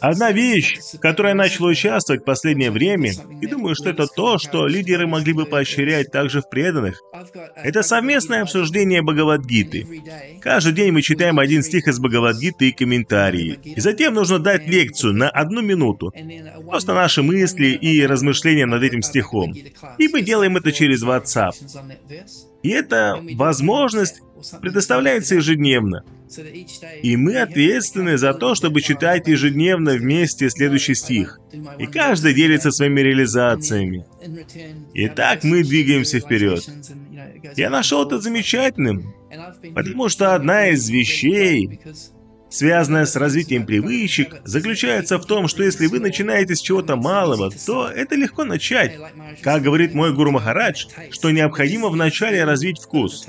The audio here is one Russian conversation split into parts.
Одна вещь, в которой я начал участвовать в последнее время, и думаю, что это то, что лидеры могли бы поощрять также в преданных, это совместное обсуждение Бхагавадгиты. Каждый день мы читаем один стих из Бхагавадгиты и комментарии. И затем нужно дать лекцию на одну минуту. Просто наши мысли и размышления над этим стихом. И мы делаем это через WhatsApp. И эта возможность предоставляется ежедневно. И мы ответственны за то, чтобы читать ежедневно вместе следующий стих. И каждый делится своими реализациями. И так мы двигаемся вперед. Я нашел это замечательным, потому что одна из вещей, связанная с развитием привычек, заключается в том, что если вы начинаете с чего-то малого, то это легко начать. Как говорит мой гуру Махарадж, что необходимо вначале развить вкус.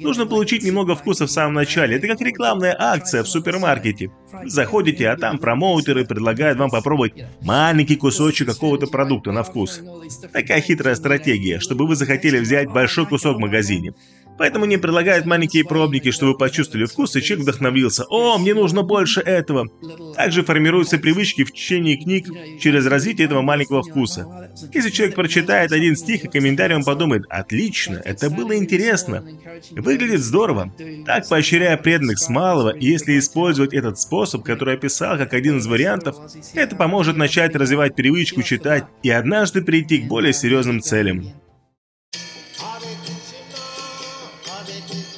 Нужно получить немного вкуса в самом начале. Это как рекламная акция в супермаркете. Заходите, а там промоутеры предлагают вам попробовать маленький кусочек какого-то продукта на вкус. Такая хитрая стратегия, чтобы вы захотели взять большой кусок в магазине. Поэтому не предлагают маленькие пробники, чтобы почувствовали вкус, и человек вдохновился. «О, мне нужно больше этого!» Также формируются привычки в течение книг через развитие этого маленького вкуса. Если человек прочитает один стих и комментарий, он подумает «Отлично, это было интересно!» Выглядит здорово. Так, поощряя преданных с малого, если использовать этот способ, который я описал как один из вариантов, это поможет начать развивать привычку читать и однажды прийти к более серьезным целям. Bett